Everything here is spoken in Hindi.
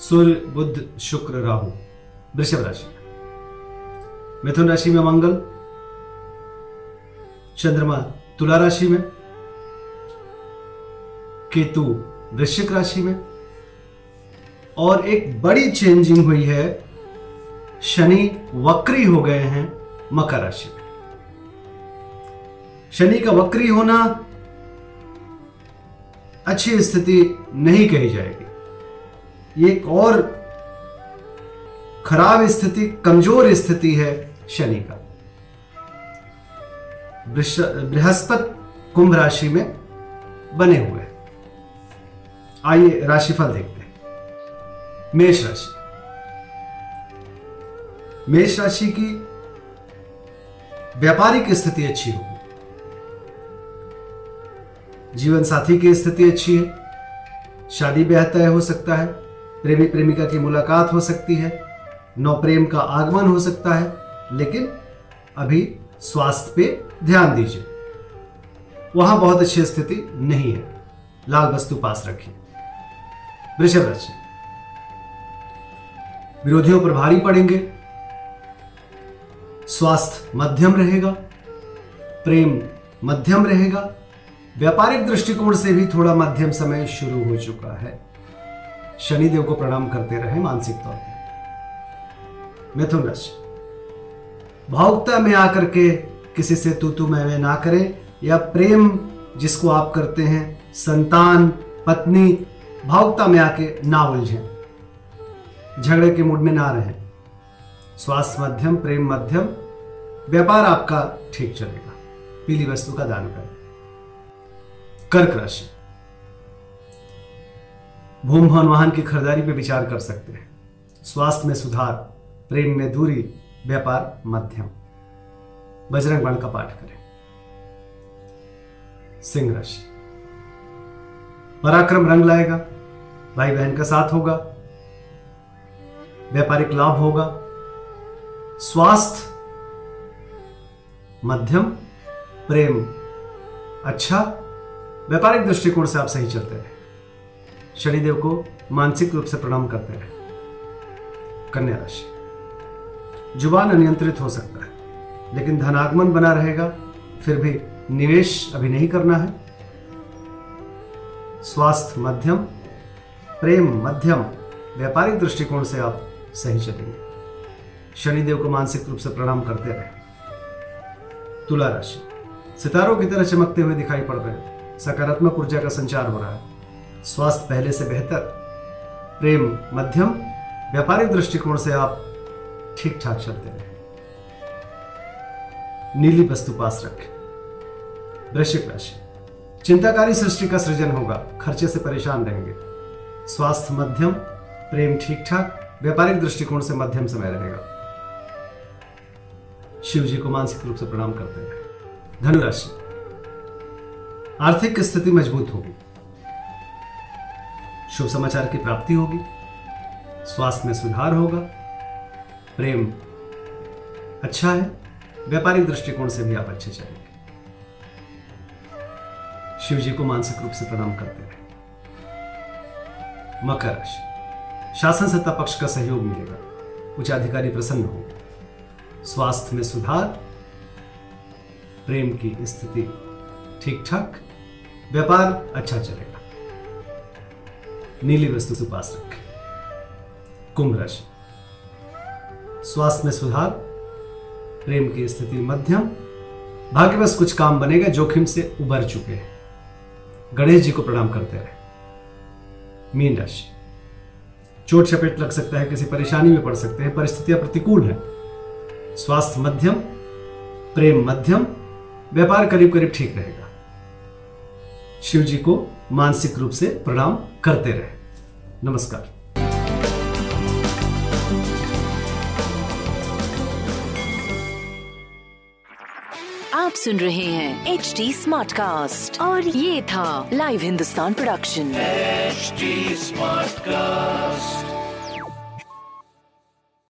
सूर्य बुद्ध, शुक्र, राहु। वृषभ राशि। मिथुन राशि में मंगल, चंद्रमा तुला राशि में, केतु वृश्चिक राशि में, और एक बड़ी चेंजिंग हुई है, शनि वक्री हो गए हैं मकर राशि में। शनि का वक्री होना अच्छी स्थिति नहीं कही जाएगी। ये एक और खराब स्थिति, कमज़ोर स्थिति है शनि का। बृहस्पति कुंभ राशि में बने हुए आइए राशिफल देखते हैं। मेष राशि। मेष राशि की व्यापारिक स्थिति अच्छी होगी। जीवन साथी की स्थिति अच्छी है। शादी ब्याह तय हो सकता है। प्रेमी प्रेमिका की मुलाकात हो सकती है, नौ प्रेम का आगमन हो सकता है, लेकिन अभी स्वास्थ्य पे ध्यान दीजिए। वहाँ बहुत अच्छी स्थिति नहीं है। लाल वस्तु पास रखिए वृषभ राशि विरोधियों पर भारी पड़ेंगे। स्वास्थ्य मध्यम रहेगा, प्रेम मध्यम रहेगा। व्यापारिक दृष्टिकोण से भी थोड़ा मध्यम समय शुरू हो चुका है। शनिदेव को प्रणाम करते रहे मानसिक तौर पर मिथुन राशि। भावुकता में आकर के किसी से तू तू मैं ना करें, या प्रेम जिसको आप करते हैं, संतान, पत्नी, भावुकता में आके ना उलझें। झगड़े के मूड में ना रहें। स्वास्थ्य मध्यम, प्रेम मध्यम, व्यापार आपका ठीक चलेगा। पीली वस्तु का दान करें। कर्क राशि। भूम भवन वाहन की खरीदारी पर विचार कर सकते हैं। स्वास्थ्य में सुधार, प्रेम में दूरी, व्यापार मध्यम। बजरंग बाण का पाठ करें। सिंह राशि। पराक्रम रंग लाएगा भाई बहन का साथ होगा, व्यापारिक लाभ होगा, स्वास्थ्य, मध्यम, प्रेम अच्छा व्यापारिक दृष्टिकोण से आप सही चलते रहे शनिदेव को मानसिक रूप से प्रणाम करते रहे। कन्या राशि। ज़ुबान अनियंत्रित हो सकता है, लेकिन धनागमन बना रहेगा, फिर भी निवेश अभी नहीं करना है। स्वास्थ्य मध्यम, प्रेम मध्यम, व्यापारिक दृष्टिकोण से आप सही चलेंगे। शनिदेव को मानसिक रूप से प्रणाम करते रहे। तुला राशि। सितारों की तरह चमकते हुए दिखाई पड़ रहे हैं। सकारात्मक ऊर्जा का संचार हो रहा है। स्वास्थ्य पहले से बेहतर। प्रेम मध्यम, व्यापारिक दृष्टिकोण से आप ठीक ठाक चलते रहे नीली वस्तु पास रखें। वृश्चिक राशि। चिंताकारी सृष्टि का सृजन होगा। खर्चे से परेशान रहेंगे। स्वास्थ्य मध्यम, प्रेम ठीक ठाक व्यापारिक दृष्टिकोण से मध्यम समय रहेगा। शिव जी को मानसिक रूप से प्रणाम करते हैं। धनुराशि। आर्थिक स्थिति मज़बूत होगी। शुभ समाचार की प्राप्ति होगी। स्वास्थ्य में सुधार होगा। प्रेम अच्छा है। व्यापारिक दृष्टिकोण से भी आप अच्छे चलेंगे। शिव जी को मानसिक रूप से प्रणाम करते रहे। मकर राशि। शासन सत्ता पक्ष का सहयोग मिलेगा। उच्च अधिकारी प्रसन्न होंगे। स्वास्थ्य में सुधार। प्रेम की स्थिति ठीक ठाक व्यापार अच्छा चलेगा। नीली वस्तु से पास रखें। कुंभ राशि। स्वास्थ्य में सुधार, प्रेम की स्थिति मध्यम भाग्यवश कुछ काम बनेगा, जोखिम से उबर चुके हैं। गणेश जी को प्रणाम करते रहे। मीन राशि। चोट चपेट लग सकता है, किसी परेशानी में पड़ सकते हैं, परिस्थितियाँ प्रतिकूल है। स्वास्थ्य मध्यम, प्रेम मध्यम, व्यापार करीब करीब ठीक रहेगा। शिव जी को मानसिक रूप से प्रणाम करते रहें। नमस्कार। आप सुन रहे हैं एच डी स्मार्ट कास्ट और ये था live Hindustan production smart cast